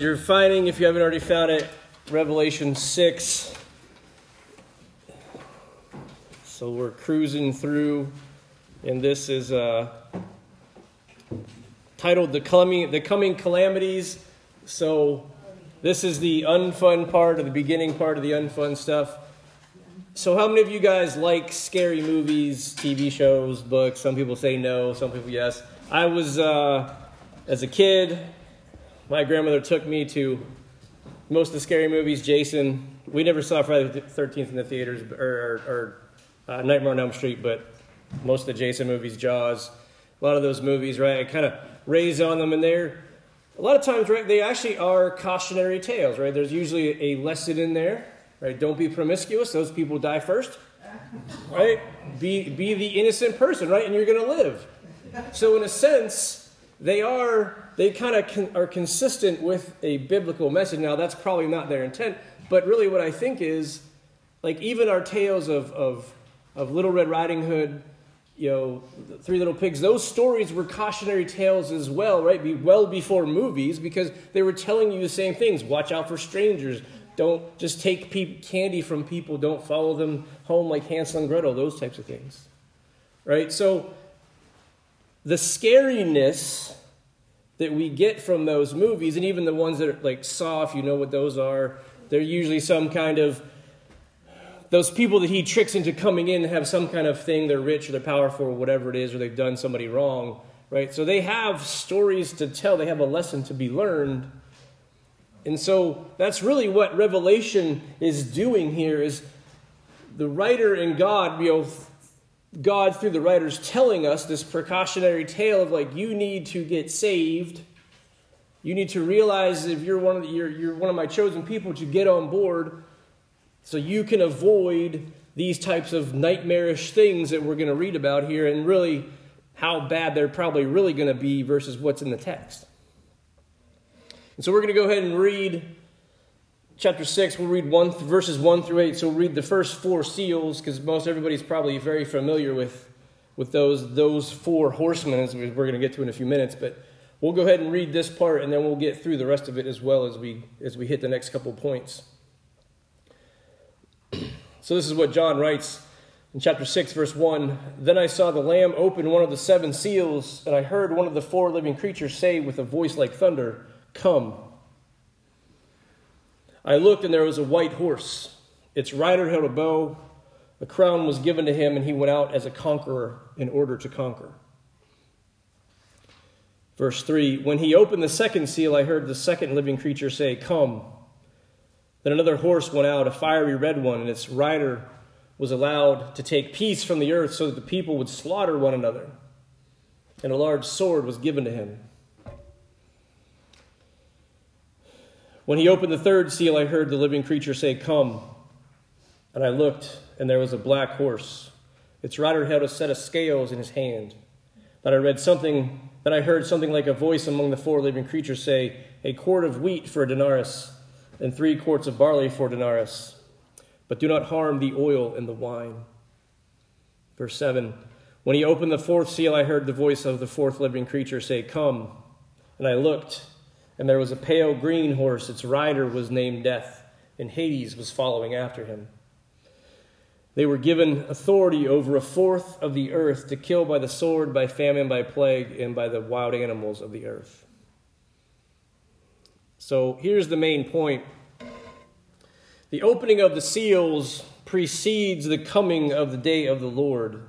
You're finding, if you haven't already found it, Revelation 6. So we're cruising through, and this is uh, titled the coming, the coming Calamities. So this is the unfun part, or the beginning part of the unfun stuff. So, how many of you guys like scary movies, TV shows, books? Some people say no, some people yes. I was, uh, as a kid, my grandmother took me to most of the scary movies. Jason, we never saw Friday the 13th in the theaters or, or, or uh, Nightmare on Elm Street, but most of the Jason movies, Jaws, a lot of those movies, right? I kind of raised on them, and they're a lot of times, right? They actually are cautionary tales, right? There's usually a lesson in there, right? Don't be promiscuous; those people die first, right? Be be the innocent person, right? And you're going to live. So, in a sense, they are they kind of con- are consistent with a biblical message. Now, that's probably not their intent, but really what I think is, like, even our tales of, of, of Little Red Riding Hood, you know, Three Little Pigs, those stories were cautionary tales as well, right? Be well before movies because they were telling you the same things. Watch out for strangers. Don't just take pe- candy from people. Don't follow them home like Hansel and Gretel, those types of things, right? So, the scariness that we get from those movies, and even the ones that are like Saw, if you know what those are, they're usually some kind of those people that he tricks into coming in have some kind of thing. They're rich or they're powerful or whatever it is, or they've done somebody wrong, right? So they have stories to tell. They have a lesson to be learned. And so that's really what Revelation is doing here is the writer and God, you know, God, through the writers, telling us this precautionary tale of like, you need to get saved. You need to realize if you're one of the, you're, you're one of my chosen people to get on board so you can avoid these types of nightmarish things that we're going to read about here and really how bad they're probably really going to be versus what's in the text. And so we're going to go ahead and read chapter 6, we'll read one, verses 1 through 8. So we'll read the first four seals because most everybody's probably very familiar with, with those, those four horsemen, as we're going to get to in a few minutes. But we'll go ahead and read this part and then we'll get through the rest of it as well as we, as we hit the next couple points. So this is what John writes in chapter 6, verse 1 Then I saw the Lamb open one of the seven seals, and I heard one of the four living creatures say with a voice like thunder, Come. I looked, and there was a white horse. Its rider held a bow. A crown was given to him, and he went out as a conqueror in order to conquer. Verse 3 When he opened the second seal, I heard the second living creature say, Come. Then another horse went out, a fiery red one, and its rider was allowed to take peace from the earth so that the people would slaughter one another. And a large sword was given to him. When he opened the third seal, I heard the living creature say, Come. And I looked, and there was a black horse. Its rider held a set of scales in his hand. Then I read something, then I heard something like a voice among the four living creatures say, A quart of wheat for a denarius, and three quarts of barley for a denarius. But do not harm the oil and the wine. Verse 7 When he opened the fourth seal, I heard the voice of the fourth living creature say, Come. And I looked and there was a pale green horse. Its rider was named Death, and Hades was following after him. They were given authority over a fourth of the earth to kill by the sword, by famine, by plague, and by the wild animals of the earth. So here's the main point the opening of the seals precedes the coming of the day of the Lord.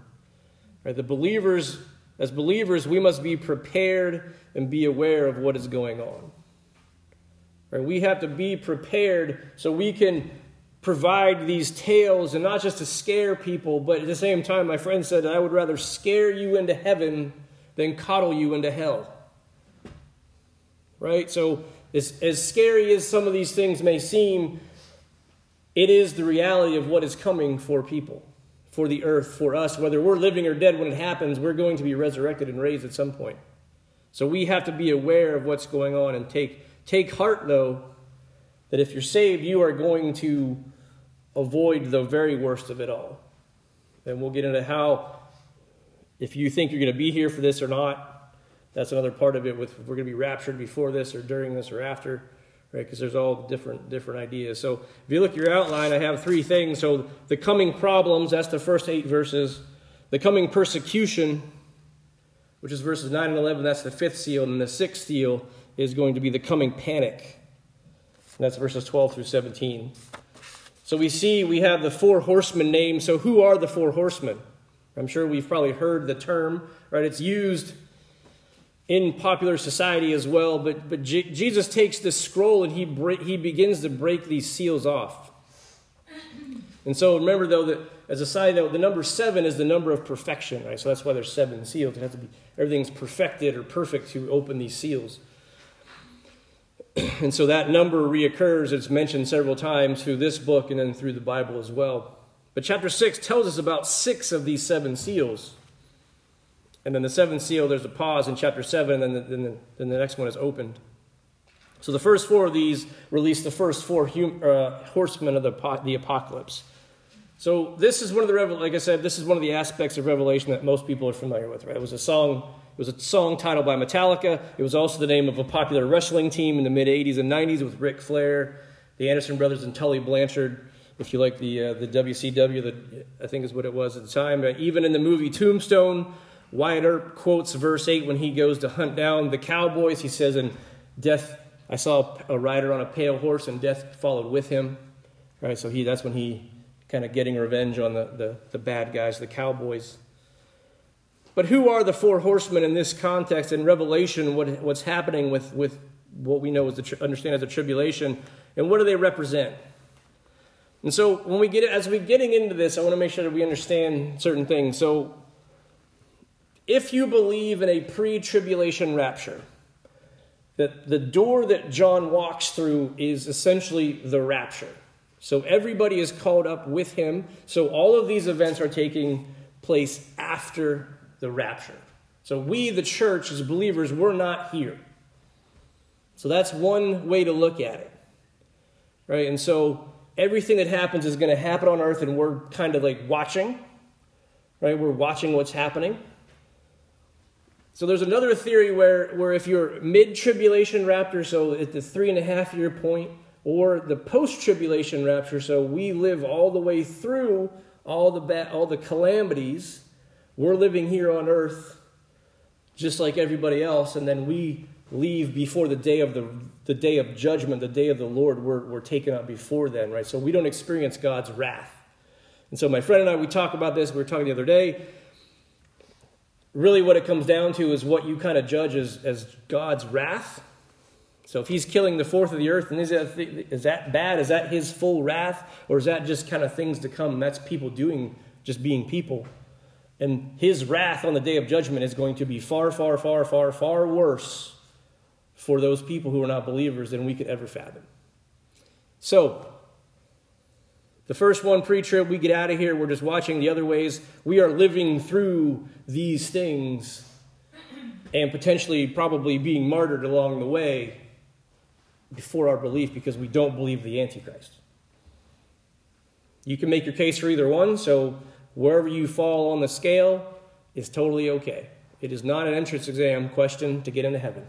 Right? The believers, as believers, we must be prepared and be aware of what is going on. Right? We have to be prepared so we can provide these tales and not just to scare people, but at the same time, my friend said, I would rather scare you into heaven than coddle you into hell. Right? So, as, as scary as some of these things may seem, it is the reality of what is coming for people, for the earth, for us. Whether we're living or dead when it happens, we're going to be resurrected and raised at some point. So we have to be aware of what's going on and take, take heart, though, that if you're saved, you are going to avoid the very worst of it all. And we'll get into how, if you think you're going to be here for this or not, that's another part of it. With we're going to be raptured before this or during this or after, right? Because there's all different different ideas. So if you look at your outline, I have three things. So the coming problems, that's the first eight verses. The coming persecution, which is verses 9 and 11, that's the fifth seal. And the sixth seal is going to be the coming panic. And that's verses 12 through 17. So we see we have the four horsemen named. So who are the four horsemen? I'm sure we've probably heard the term, right? It's used in popular society as well, but, but J- Jesus takes this scroll and he, he begins to break these seals off. And so remember, though, that as a side note, the number seven is the number of perfection, right? So that's why there's seven seals. It has to be everything's perfected or perfect to open these seals. and so that number reoccurs. It's mentioned several times through this book and then through the Bible as well. But chapter 6 tells us about six of these seven seals. And then the seventh seal, there's a pause in chapter 7, and then the, then the, then the next one is opened. So the first four of these release the first four hum, uh, horsemen of the, the apocalypse. So this is one of the like I said, this is one of the aspects of Revelation that most people are familiar with. Right? It was a song. It was a song titled by Metallica. It was also the name of a popular wrestling team in the mid '80s and '90s with Ric Flair, the Anderson brothers, and Tully Blanchard. If you like the uh, the WCW, that I think is what it was at the time. Even in the movie Tombstone, Wyatt Earp quotes verse 8 when he goes to hunt down the cowboys. He says, "In death, I saw a rider on a pale horse, and death followed with him." Right, so he that's when he kind of getting revenge on the, the, the bad guys, the cowboys. But who are the four horsemen in this context? In Revelation, what, what's happening with, with what we know as the, understand as the tribulation, and what do they represent? And so, when we get as we're getting into this, I want to make sure that we understand certain things. So, if you believe in a pre-tribulation rapture, that the door that John walks through is essentially the rapture. So everybody is called up with him. So all of these events are taking place after the rapture. So we, the church, as believers, we're not here. So that's one way to look at it. Right? And so everything that happens is going to happen on earth, and we're kind of like watching. Right? We're watching what's happening. So there's another theory where, where if you're mid tribulation rapture, so at the three and a half year point, or the post tribulation rapture. So we live all the way through all the, ba- all the calamities. We're living here on earth just like everybody else, and then we leave before the day of the, the day of judgment, the day of the Lord. We're, we're taken up before then, right? So we don't experience God's wrath. And so my friend and I, we talk about this. We were talking the other day. Really, what it comes down to is what you kind of judge as, as God's wrath so if he's killing the fourth of the earth, and is that, is that bad? Is that his full wrath? Or is that just kind of things to come? That's people doing, just being people. And his wrath on the day of judgment is going to be far, far, far, far, far worse for those people who are not believers than we could ever fathom. So, the first one, pre trib, we get out of here. We're just watching the other ways. We are living through these things and potentially, probably being martyred along the way before our belief because we don't believe the Antichrist. You can make your case for either one, so wherever you fall on the scale is totally okay. It is not an entrance exam question to get into heaven.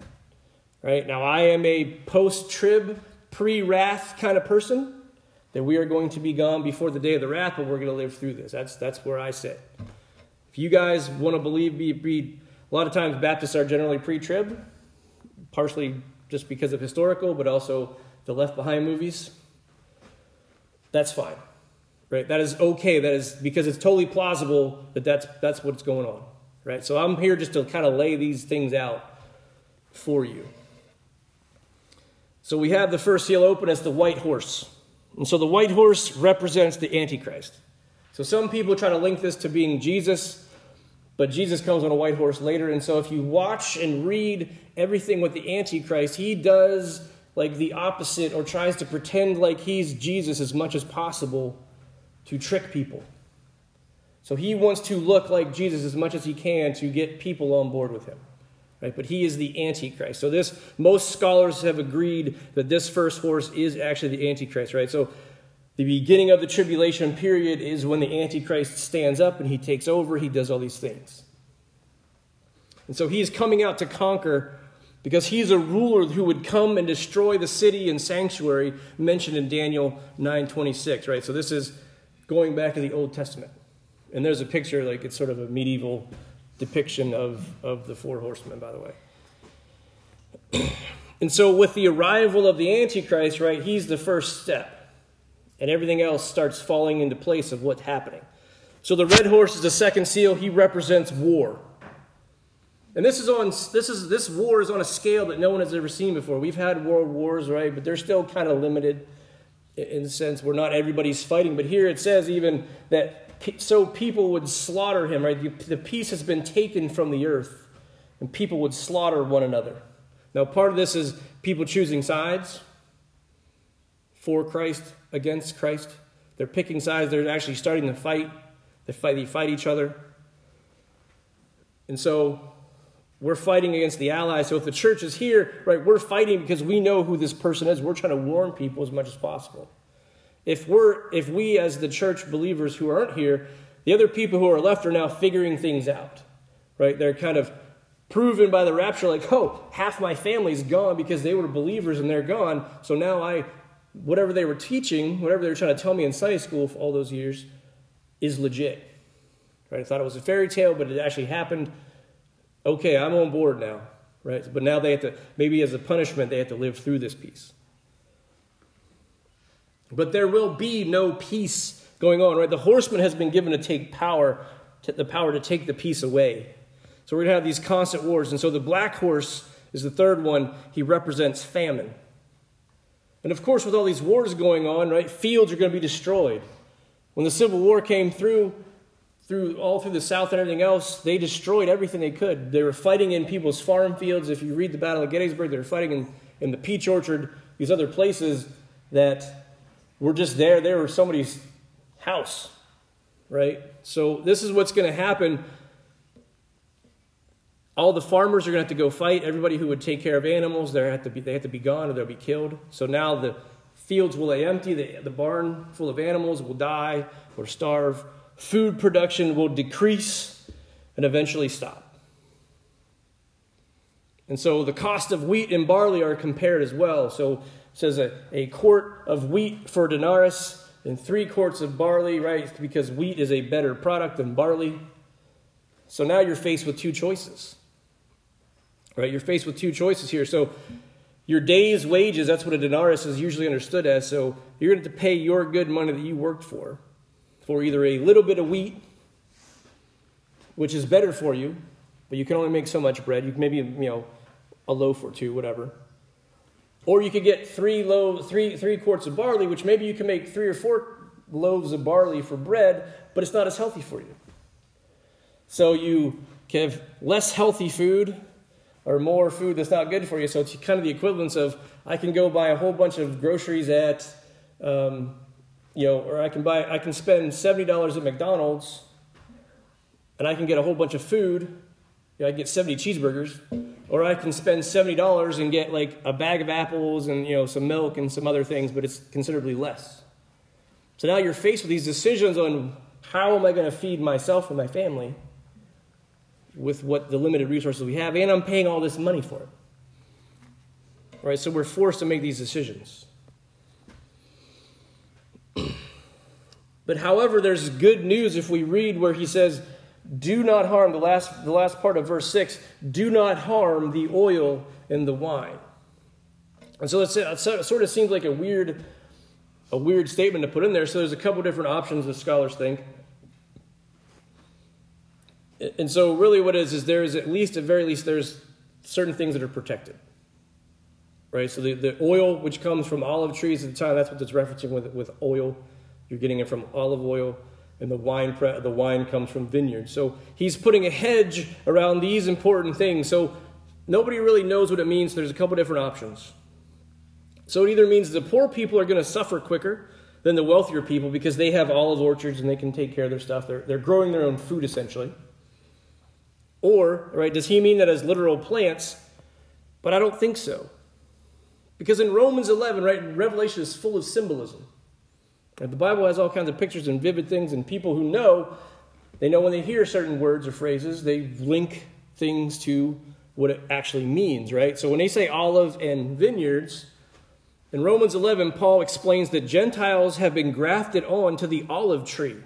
Right? Now, I am a post trib, pre wrath kind of person, that we are going to be gone before the day of the wrath, but we're going to live through this. That's, that's where I sit. If you guys want to believe, be, be, a lot of times Baptists are generally pre trib, partially just because of historical, but also the Left Behind movies, that's fine. Right? That is okay. That is because it's totally plausible that that's, that's what's going on. Right? So I'm here just to kind of lay these things out for you. So we have the first seal open as the white horse. And so the white horse represents the Antichrist. So some people try to link this to being Jesus but Jesus comes on a white horse later. And so if you watch and read everything with the Antichrist, he does like the opposite or tries to pretend like he's Jesus as much as possible to trick people. So he wants to look like Jesus as much as he can to get people on board with him. Right? But he is the Antichrist. So this most scholars have agreed that this first horse is actually the Antichrist, right? So the beginning of the tribulation period is when the Antichrist stands up and he takes over, he does all these things. And so he's coming out to conquer because he's a ruler who would come and destroy the city and sanctuary mentioned in Daniel 9:26, right? So this is going back to the Old Testament. And there's a picture like it's sort of a medieval depiction of, of the four horsemen, by the way. and so with the arrival of the Antichrist, right, he's the first step. And everything else starts falling into place of what's happening. So the red horse is the second seal. He represents war. And this is on this is this war is on a scale that no one has ever seen before. We've had world wars, right? But they're still kind of limited in the sense where not everybody's fighting. But here it says even that so people would slaughter him, right? The peace has been taken from the earth, and people would slaughter one another. Now, part of this is people choosing sides for Christ, against Christ. They're picking sides. They're actually starting to fight. They fight, they fight each other. And so we're fighting against the allies. So if the church is here, right, we're fighting because we know who this person is. We're trying to warn people as much as possible. If we're if we as the church believers who aren't here, the other people who are left are now figuring things out. Right? They're kind of proven by the rapture like, "Oh, half my family's gone because they were believers and they're gone. So now I whatever they were teaching, whatever they were trying to tell me in Sunday school for all those years is legit." Right? I thought it was a fairy tale, but it actually happened okay, I'm on board now, right? But now they have to, maybe as a punishment, they have to live through this peace. But there will be no peace going on, right? The horseman has been given to take power, to, the power to take the peace away. So we're going to have these constant wars. And so the black horse is the third one. He represents famine. And of course, with all these wars going on, right, fields are going to be destroyed. When the Civil War came through, through all through the South and everything else, they destroyed everything they could. They were fighting in people's farm fields. If you read the Battle of Gettysburg, they were fighting in, in the peach orchard, these other places that were just there. They were somebody's house, right? So this is what's going to happen. All the farmers are going to have to go fight. Everybody who would take care of animals, they have to be, they have to be gone or they'll be killed. So now the fields will lay empty. The, the barn full of animals will die or starve food production will decrease and eventually stop. And so the cost of wheat and barley are compared as well. So says a, a quart of wheat for denarius and three quarts of barley, right? Because wheat is a better product than barley. So now you're faced with two choices. Right? You're faced with two choices here. So your day's wages, that's what a denarius is usually understood as. So you're going to, to pay your good money that you worked for for either a little bit of wheat, which is better for you, but you can only make so much bread. You maybe, you know, a loaf or two, whatever. Or you could get three, loaves, three, three quarts of barley, which maybe you can make three or four loaves of barley for bread, but it's not as healthy for you. So you can have less healthy food or more food that's not good for you. So it's kind of the equivalence of I can go buy a whole bunch of groceries at um, you know, or I can buy, I can spend $70 at McDonald's and I can get a whole bunch of food. Know, I get 70 cheeseburgers. Or I can spend $70 and get like a bag of apples and, you know, some milk and some other things, but it's considerably less. So now you're faced with these decisions on how am I going to feed myself and my family with what the limited resources we have, and I'm paying all this money for it. Right? So we're forced to make these decisions. But however, there's good news if we read where he says, do not harm, the last, the last part of verse 6, do not harm the oil and the wine. And so uh, it sort of seems like a weird, a weird statement to put in there. So there's a couple different options that scholars think. And so really what is, is there is at least, at very least, there's certain things that are protected. Right? So the, the oil, which comes from olive trees at the time, that's what it's referencing with, with oil. You're getting it from olive oil, and the wine, the wine comes from vineyards. So he's putting a hedge around these important things. So nobody really knows what it means. There's a couple different options. So it either means the poor people are going to suffer quicker than the wealthier people because they have olive orchards and they can take care of their stuff. They're, they're growing their own food essentially. Or, right, does he mean that as literal plants? But I don't think so. Because in Romans 11, right, Revelation is full of symbolism. The Bible has all kinds of pictures and vivid things, and people who know, they know when they hear certain words or phrases, they link things to what it actually means, right? So when they say olive and vineyards, in Romans 11, Paul explains that Gentiles have been grafted on to the olive tree.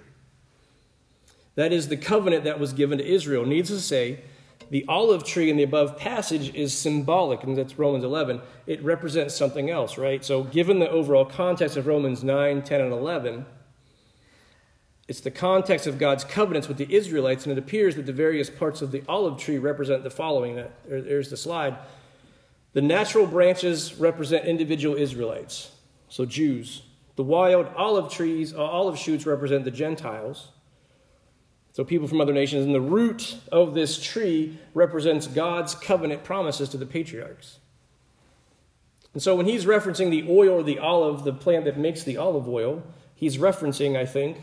That is the covenant that was given to Israel. Needs to say, the olive tree in the above passage is symbolic, and that's Romans 11. It represents something else, right? So, given the overall context of Romans 9, 10, and 11, it's the context of God's covenants with the Israelites, and it appears that the various parts of the olive tree represent the following. There's the slide. The natural branches represent individual Israelites, so Jews. The wild olive trees, uh, olive shoots represent the Gentiles, so people from other nations. And the root of this tree represents God's covenant promises to the patriarchs. And so when he's referencing the oil or the olive, the plant that makes the olive oil, he's referencing, I think,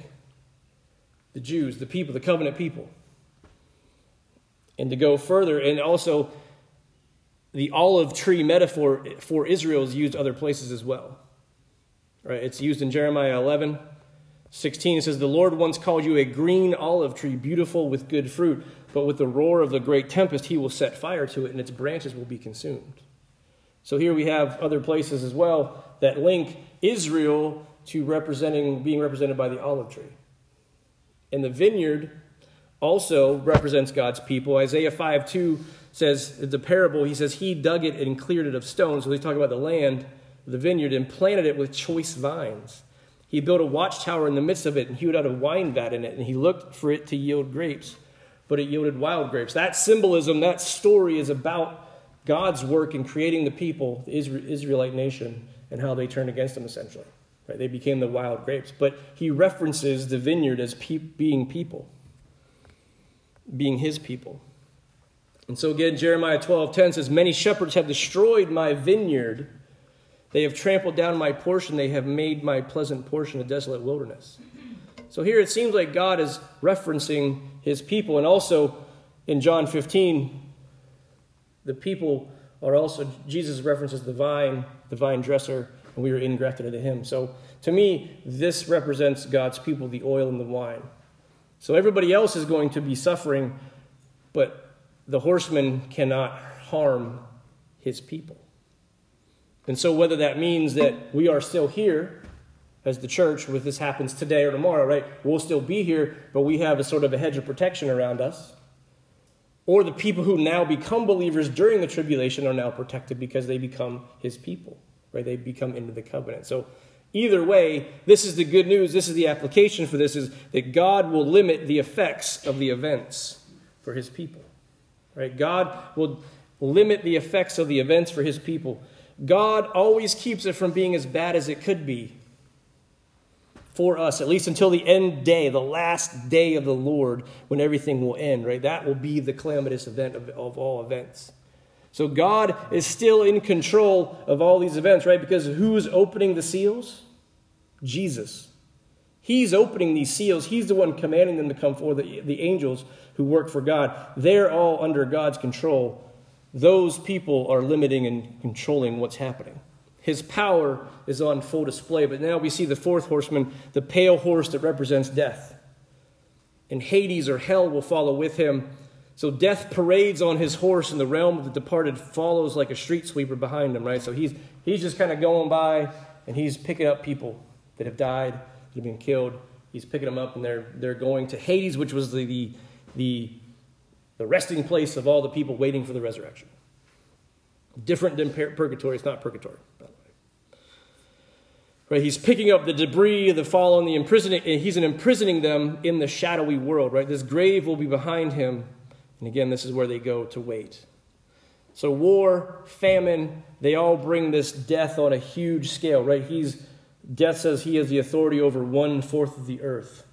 the Jews, the people, the covenant people. And to go further, and also the olive tree metaphor for Israel is used other places as well. Right? It's used in Jeremiah 11, 16. It says, The Lord once called you a green olive tree, beautiful with good fruit, but with the roar of the great tempest, he will set fire to it, and its branches will be consumed. So here we have other places as well that link Israel to representing being represented by the olive tree. And the vineyard also represents God's people. Isaiah 5 2 says, the parable, he says, He dug it and cleared it of stones. So he's talking about the land, the vineyard, and planted it with choice vines. He built a watchtower in the midst of it and hewed out a wine vat in it, and he looked for it to yield grapes, but it yielded wild grapes. That symbolism, that story is about God's work in creating the people, the Israelite nation, and how they turned against him, essentially. Right? They became the wild grapes. But he references the vineyard as pe- being people, being his people. And so again, Jeremiah 12 10 says, Many shepherds have destroyed my vineyard they have trampled down my portion. They have made my pleasant portion a desolate wilderness. So here it seems like God is referencing his people. And also in John 15, the people are also, Jesus references the vine, the vine dresser, and we are ingrafted into him. So to me, this represents God's people, the oil and the wine. So everybody else is going to be suffering, but the horseman cannot harm his people. And so, whether that means that we are still here as the church, if this happens today or tomorrow, right? We'll still be here, but we have a sort of a hedge of protection around us. Or the people who now become believers during the tribulation are now protected because they become his people, right? They become into the covenant. So, either way, this is the good news. This is the application for this is that God will limit the effects of the events for his people, right? God will limit the effects of the events for his people. God always keeps it from being as bad as it could be for us, at least until the end day, the last day of the Lord, when everything will end, right? That will be the calamitous event of, of all events. So God is still in control of all these events, right? Because who's opening the seals? Jesus. He's opening these seals. He's the one commanding them to come forth, the, the angels who work for God. They're all under God's control those people are limiting and controlling what's happening. His power is on full display, but now we see the fourth horseman, the pale horse that represents death. And Hades or hell will follow with him. So death parades on his horse, and the realm of the departed follows like a street sweeper behind him, right? So he's, he's just kind of going by, and he's picking up people that have died, that have been killed. He's picking them up, and they're, they're going to Hades, which was the, the, the the resting place of all the people waiting for the resurrection. Different than purgatory. It's not purgatory, by the way. Right, he's picking up the debris of the fallen, the imprisoning, he's imprisoning them in the shadowy world, right? This grave will be behind him. And again, this is where they go to wait. So war, famine, they all bring this death on a huge scale, right? He's death says he has the authority over one fourth of the earth.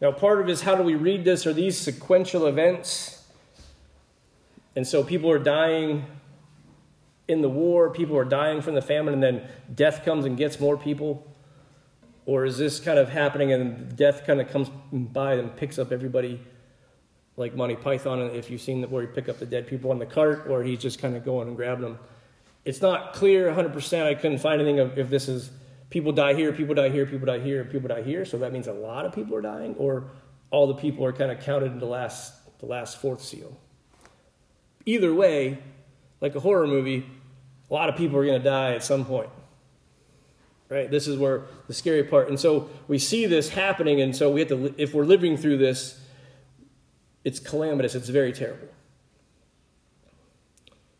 Now, part of it is how do we read this? Are these sequential events? And so people are dying in the war, people are dying from the famine, and then death comes and gets more people? Or is this kind of happening and death kind of comes by and picks up everybody like Monty Python, if you've seen where he pick up the dead people on the cart, or he's just kind of going and grabbing them? It's not clear 100%. I couldn't find anything of if this is people die here, people die here, people die here, people die here. So that means a lot of people are dying, or all the people are kind of counted in the last, the last fourth seal. Either way, like a horror movie, a lot of people are going to die at some point. Right? This is where the scary part. And so we see this happening, and so we have to, if we're living through this, it's calamitous, it's very terrible.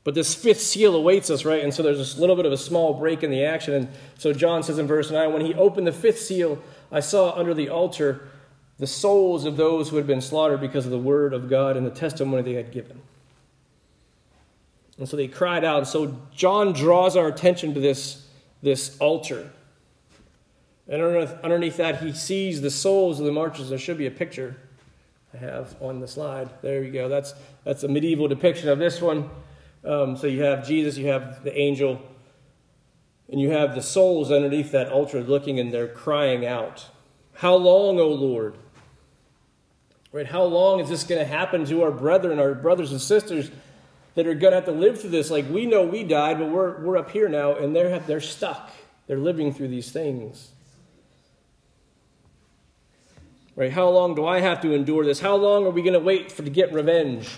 But this fifth seal awaits us, right? And so there's a little bit of a small break in the action. And so John says in verse 9, when he opened the fifth seal, I saw under the altar the souls of those who had been slaughtered because of the word of God and the testimony they had given. And so they cried out. And so John draws our attention to this, this altar. And underneath, underneath that, he sees the souls of the martyrs. There should be a picture I have on the slide. There you go. That's, that's a medieval depiction of this one. Um, so you have Jesus, you have the angel, and you have the souls underneath that altar looking and they're crying out, How long, O Lord? Right? How long is this going to happen to our brethren, our brothers and sisters that are going to have to live through this? Like we know we died, but we're, we're up here now and they're, they're stuck. They're living through these things. Right? How long do I have to endure this? How long are we going to wait for to get revenge?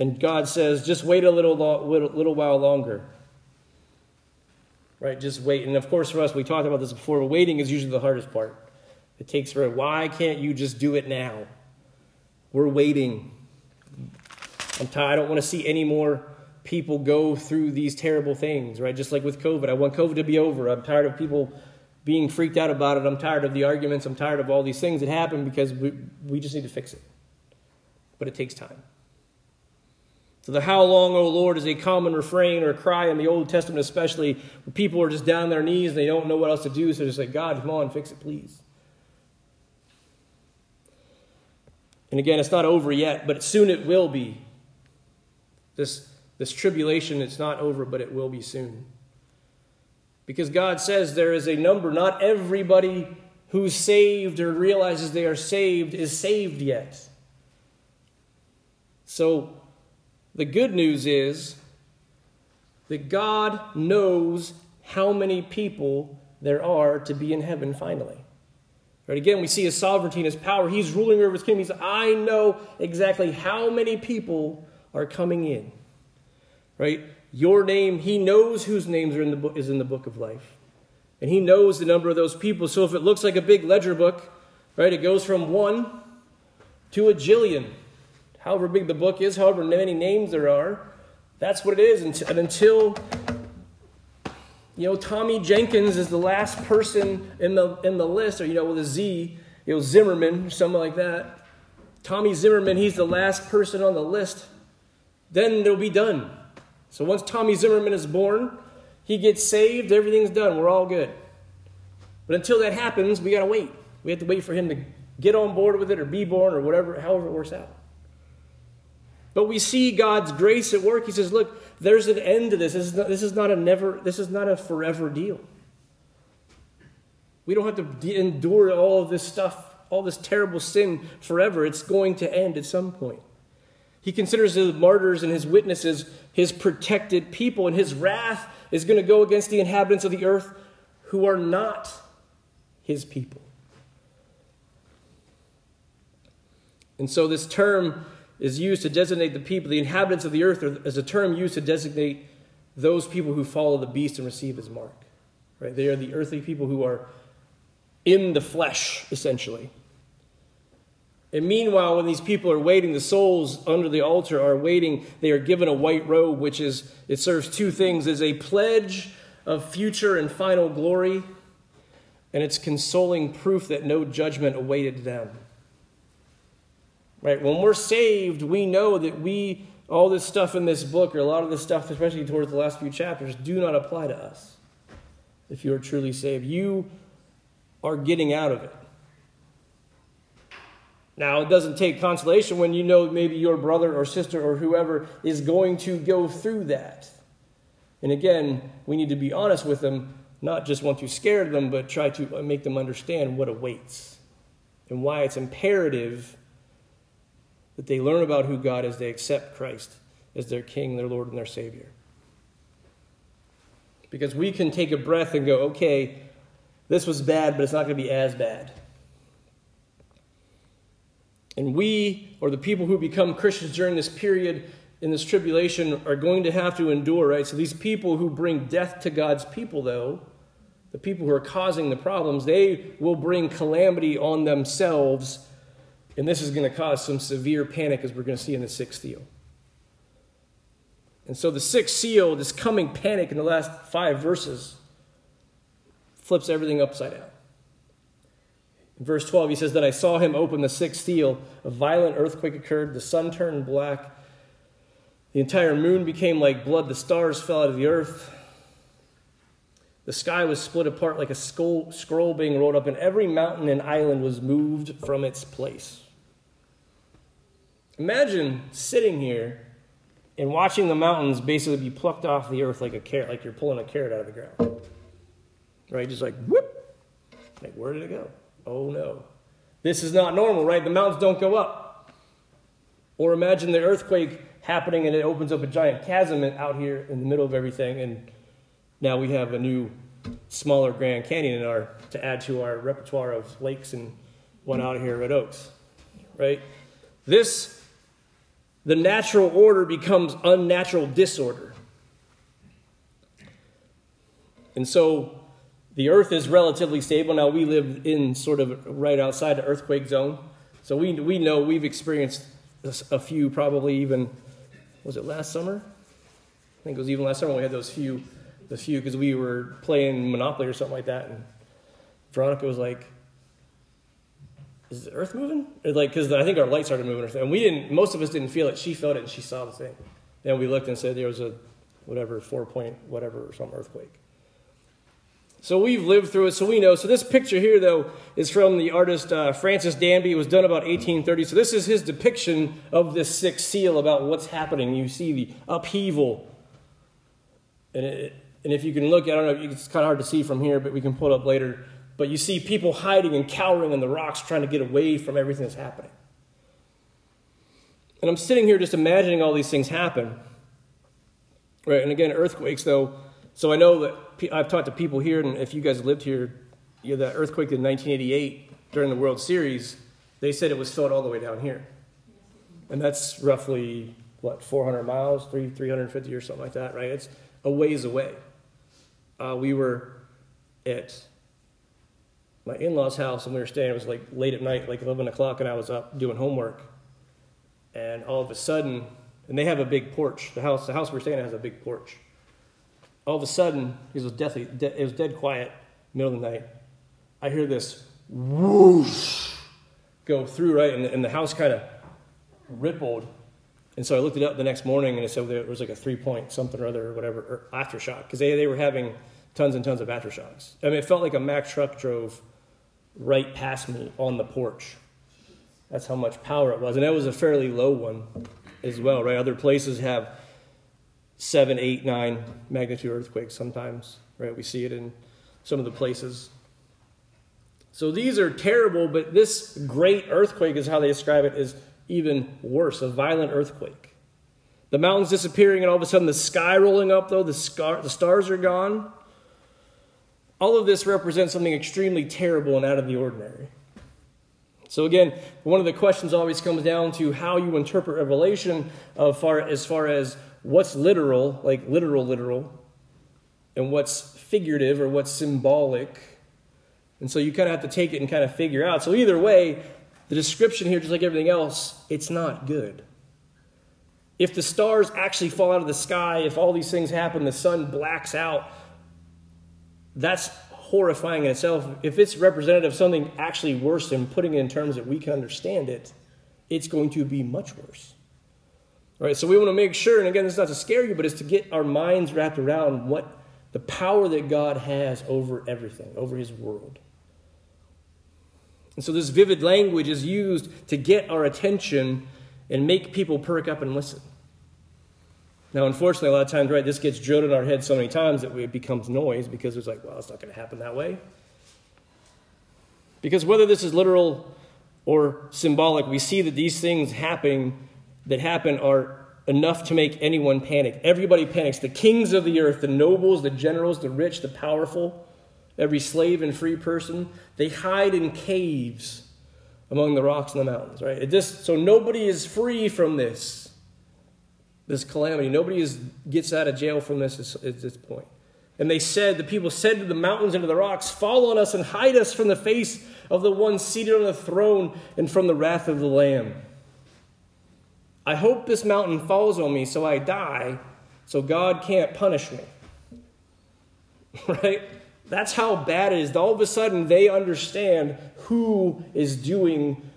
And God says, just wait a little, little, little while longer. Right? Just wait. And of course, for us, we talked about this before, but waiting is usually the hardest part. It takes forever. Why can't you just do it now? We're waiting. I'm tired. I don't want to see any more people go through these terrible things, right? Just like with COVID. I want COVID to be over. I'm tired of people being freaked out about it. I'm tired of the arguments. I'm tired of all these things that happen because we, we just need to fix it. But it takes time. So, the how long, O Lord, is a common refrain or cry in the Old Testament, especially where people are just down on their knees and they don't know what else to do. So, just like, God, come on, fix it, please. And again, it's not over yet, but soon it will be. This, this tribulation, it's not over, but it will be soon. Because God says there is a number, not everybody who's saved or realizes they are saved is saved yet. So the good news is that God knows how many people there are to be in heaven finally. Right? Again, we see his sovereignty and his power. He's ruling over his kingdom. He says, I know exactly how many people are coming in. Right? Your name, he knows whose names are in the book, is in the book of life. And he knows the number of those people. So if it looks like a big ledger book, right, it goes from one to a jillion. However big the book is, however many names there are, that's what it is. And until you know, Tommy Jenkins is the last person in the, in the list, or, you know, with a Z, you know, Zimmerman, something like that. Tommy Zimmerman, he's the last person on the list. Then it'll be done. So once Tommy Zimmerman is born, he gets saved, everything's done. We're all good. But until that happens, we got to wait. We have to wait for him to get on board with it or be born or whatever, however it works out. But we see God's grace at work. He says, look, there's an end to this. This is not, this is not a never, this is not a forever deal. We don't have to endure all of this stuff, all this terrible sin forever. It's going to end at some point. He considers the martyrs and his witnesses his protected people, and his wrath is going to go against the inhabitants of the earth who are not his people. And so, this term is used to designate the people, the inhabitants of the earth, as a term used to designate those people who follow the beast and receive his mark. Right? They are the earthly people who are in the flesh, essentially. And meanwhile, when these people are waiting, the souls under the altar are waiting. They are given a white robe, which is it serves two things: as a pledge of future and final glory, and it's consoling proof that no judgment awaited them. Right? When we're saved, we know that we, all this stuff in this book, or a lot of this stuff, especially towards the last few chapters, do not apply to us. If you are truly saved, you are getting out of it. Now, it doesn't take consolation when you know maybe your brother or sister or whoever is going to go through that. And again, we need to be honest with them, not just want to scare them, but try to make them understand what awaits and why it's imperative that they learn about who God is, they accept Christ as their King, their Lord, and their Savior. Because we can take a breath and go, okay, this was bad, but it's not going to be as bad. And we, or the people who become Christians during this period, in this tribulation are going to have to endure, right? So these people who bring death to God's people, though, the people who are causing the problems, they will bring calamity on themselves. And this is going to cause some severe panic, as we're going to see in the sixth seal. And so the sixth seal, this coming panic in the last five verses, flips everything upside down. In verse 12, he says, Then I saw him open the sixth seal. A violent earthquake occurred. The sun turned black. The entire moon became like blood. The stars fell out of the earth. The sky was split apart like a scroll being rolled up, and every mountain and island was moved from its place. Imagine sitting here and watching the mountains basically be plucked off the earth like a carrot, like you're pulling a carrot out of the ground. Right? Just like whoop. Like, where did it go? Oh no. This is not normal, right? The mountains don't go up. Or imagine the earthquake happening and it opens up a giant chasm out here in the middle of everything, and now we have a new, smaller Grand Canyon in our to add to our repertoire of lakes and one out here at Oaks, right? This, the natural order becomes unnatural disorder. And so the earth is relatively stable. Now, we live in sort of right outside the earthquake zone. So we, we know we've experienced a few, probably even, was it last summer? I think it was even last summer we had those few, the few, because we were playing Monopoly or something like that. And Veronica was like, is the earth moving? Or like, because I think our light started moving. Or something. And we didn't, most of us didn't feel it. She felt it and she saw the thing. Then we looked and said there was a, whatever, four point, whatever, or some earthquake. So we've lived through it, so we know. So this picture here, though, is from the artist uh, Francis Danby. It was done about 1830. So this is his depiction of this sixth seal about what's happening. You see the upheaval. And, it, and if you can look, I don't know, it's kind of hard to see from here, but we can pull it up later. But you see people hiding and cowering in the rocks, trying to get away from everything that's happening. And I'm sitting here just imagining all these things happen. Right, and again, earthquakes, though. So I know that I've talked to people here, and if you guys lived here, you know, that earthquake in 1988 during the World Series, they said it was felt all the way down here. And that's roughly, what, 400 miles, 3, 350 or something like that, right? It's a ways away. Uh, we were at my in law's house, and we were staying, it was like late at night, like 11 o'clock, and I was up doing homework. And all of a sudden, and they have a big porch. The house, the house we're staying at has a big porch all of a sudden, it was deathly, de- it was dead quiet, middle of the night. I hear this whoosh go through, right? And, and the house kind of rippled. And so I looked it up the next morning and it said there was like a three point something or other or whatever, or aftershock, because they, they were having tons and tons of aftershocks. I mean, it felt like a Mack truck drove right past me on the porch. That's how much power it was. And that was a fairly low one as well, right? Other places have seven, eight, nine magnitude earthquakes sometimes, right? We see it in some of the places. So these are terrible, but this great earthquake is how they describe it is even worse a violent earthquake. The mountains disappearing, and all of a sudden the sky rolling up, though, the, scar- the stars are gone. All of this represents something extremely terrible and out of the ordinary. So, again, one of the questions always comes down to how you interpret Revelation of far, as far as what's literal, like literal, literal, and what's figurative or what's symbolic. And so you kind of have to take it and kind of figure out. So, either way, the description here, just like everything else, it's not good. If the stars actually fall out of the sky, if all these things happen, the sun blacks out, that's horrifying in itself. If it's representative of something actually worse and putting it in terms that we can understand it, it's going to be much worse. Right, so we want to make sure, and again, this is not to scare you, but it's to get our minds wrapped around what the power that God has over everything, over His world. And so this vivid language is used to get our attention and make people perk up and listen. Now, unfortunately, a lot of times, right, this gets drilled in our heads so many times that it becomes noise because it's like, well, it's not going to happen that way. Because whether this is literal or symbolic, we see that these things happening that happen are enough to make anyone panic. Everybody panics. The kings of the earth, the nobles, the generals, the rich, the powerful, every slave and free person, they hide in caves among the rocks and the mountains, right? It just so nobody is free from this. this calamity. Nobody is, gets out of jail from this at this point. And they said, the people said to the mountains and to the rocks, Fall on us and hide us from the face of the one seated on the throne and from the wrath of the Lamb. I hope this mountain falls on me so I die, so God can't punish me. right? That's how bad it is. All of a sudden, they understand who is doing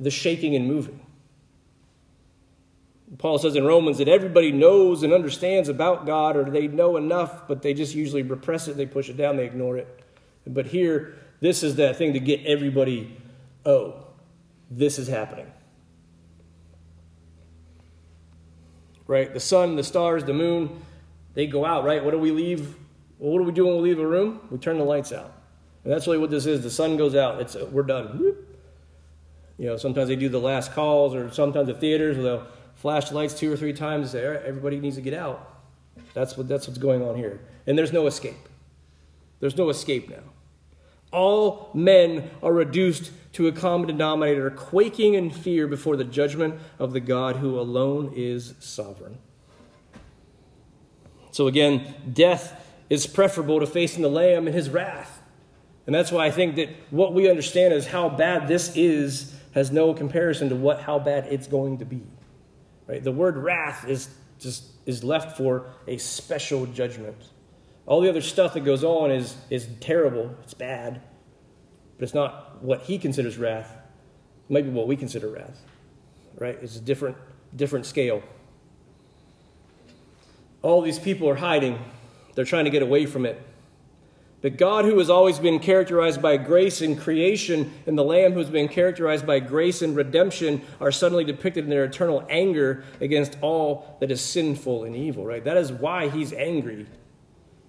the shaking and moving. Paul says in Romans that everybody knows and understands about God, or they know enough, but they just usually repress it, they push it down, they ignore it. But here, this is that thing to get everybody, oh, this is happening. Right? The sun, the stars, the moon, they go out, right? What do we leave? Well, what do we do when we leave a room? We turn the lights out. And that's really what this is. The sun goes out. It's uh, we're done. You know, sometimes they do the last calls, or sometimes the theaters, they'll flash lights two or three times and say, all right, everybody needs to get out. That's, what, that's what's going on here. And there's no escape. There's no escape now. All men are reduced to a common denominator, quaking in fear before the judgment of the God who alone is sovereign. So again, death is preferable to facing the Lamb in his wrath. And that's why I think that what we understand is how bad this is has no comparison to what how bad it's going to be. Right? The word wrath is just is left for a special judgment. All the other stuff that goes on is, is terrible, it's bad, but it's not what he considers wrath. It might be what we consider wrath. Right? It's a different, different scale. All these people are hiding. They're trying to get away from it. But God, who has always been characterized by grace in creation, and the Lamb who has been characterized by grace and redemption are suddenly depicted in their eternal anger against all that is sinful and evil, right? That is why he's angry.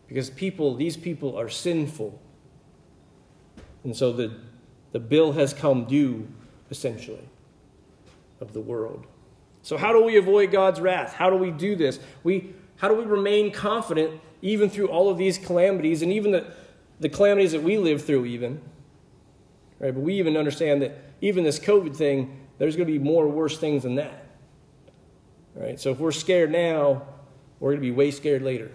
Because people, these people are sinful. And so the, the bill has come due, essentially, of the world. So, how do we avoid God's wrath? How do we do this? We, how do we remain confident even through all of these calamities and even the, the calamities that we live through, even. Right? But we even understand that even this COVID thing, there's going to be more worse things than that. Right? So if we're scared now, we're going to be way scared later.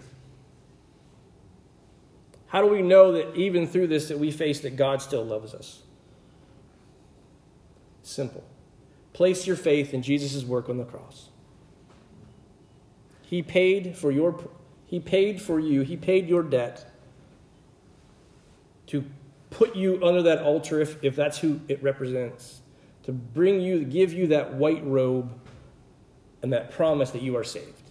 How do we know that even through this that we face that God still loves us? Simple. Place your faith in Jesus' work on the cross. He paid for your he paid for you, He paid your debt to put you under that altar if, if that's who it represents, to bring you, give you that white robe and that promise that you are saved.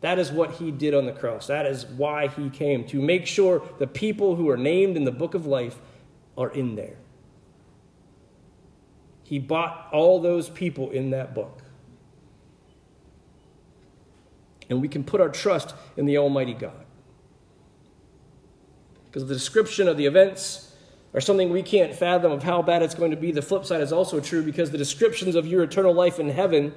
That is what he did on the cross. That is why he came, to make sure the people who are named in the book of life are in there. He bought all those people in that book. And we can put our trust in the Almighty God. Because the description of the events are something we can't fathom of how bad it's going to be. The flip side is also true because the descriptions of your eternal life in heaven,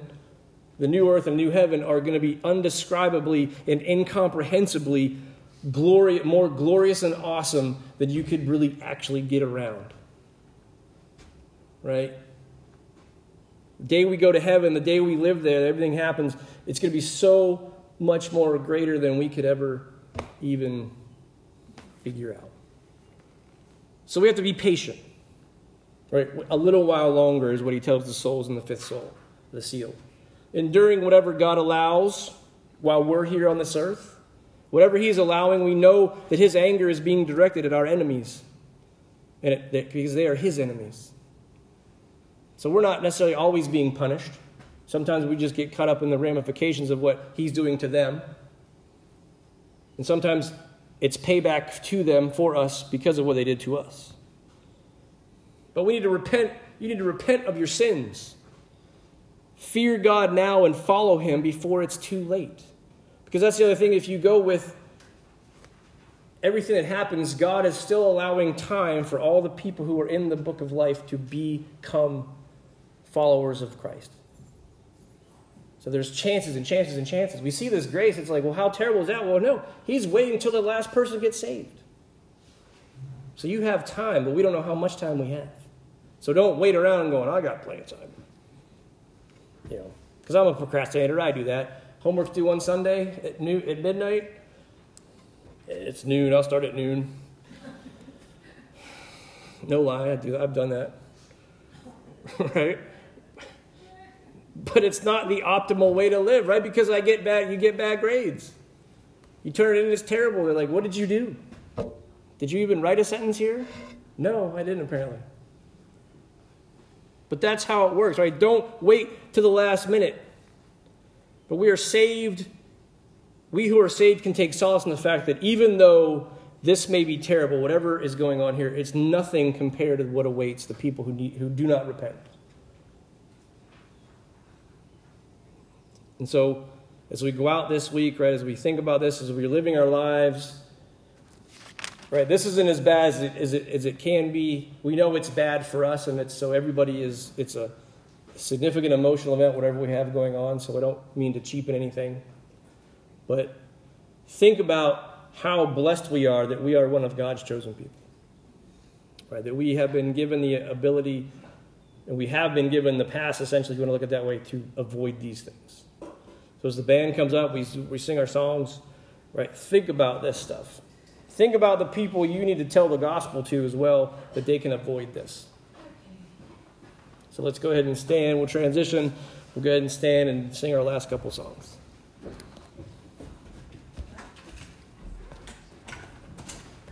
the new earth and new heaven, are going to be undescribably and incomprehensibly glory, more glorious and awesome than you could really actually get around. Right? The day we go to heaven, the day we live there, everything happens, it's going to be so much more greater than we could ever even figure out. So we have to be patient. Right? A little while longer is what he tells the souls in the fifth soul, the seal. Enduring whatever God allows while we're here on this earth, whatever he's allowing, we know that his anger is being directed at our enemies and it, because they are his enemies. So we're not necessarily always being punished. Sometimes we just get caught up in the ramifications of what he's doing to them. And sometimes it's payback to them for us because of what they did to us. But we need to repent. You need to repent of your sins. Fear God now and follow him before it's too late. Because that's the other thing. If you go with everything that happens, God is still allowing time for all the people who are in the book of life to become followers of Christ. So there's chances and chances and chances. We see this grace, it's like, well, how terrible is that? Well, no, he's waiting until the last person gets saved. So you have time, but we don't know how much time we have. So don't wait around going, I got plenty of time. You know, because I'm a procrastinator. I do that. Homework's due on Sunday at noon at midnight. It's noon. I'll start at noon. No lie, I do. I've done that. right? But it's not the optimal way to live, right? Because I get bad, you get bad grades. You turn it in, it's terrible. They're like, what did you do? Did you even write a sentence here? No, I didn't apparently. But that's how it works, right? Don't wait to the last minute. But we are saved. We who are saved can take solace in the fact that even though this may be terrible, whatever is going on here, it's nothing compared to what awaits the people who, need, who do not repent. And so, as we go out this week, right, as we think about this, as we're living our lives, right, this isn't as bad as it, as it, as it can be. We know it's bad for us, and it's so everybody is, it's a significant emotional event, whatever we have going on, so I don't mean to cheapen anything. But think about how blessed we are that we are one of God's chosen people. Right? That we have been given the ability, and we have been given the past, essentially, if you want to look at it that way, to avoid these things. So as the band comes up, we, we sing our songs, right? Think about this stuff. Think about the people you need to tell the gospel to as well, that they can avoid this. So let's go ahead and stand. We'll transition. We'll go ahead and stand and sing our last couple songs.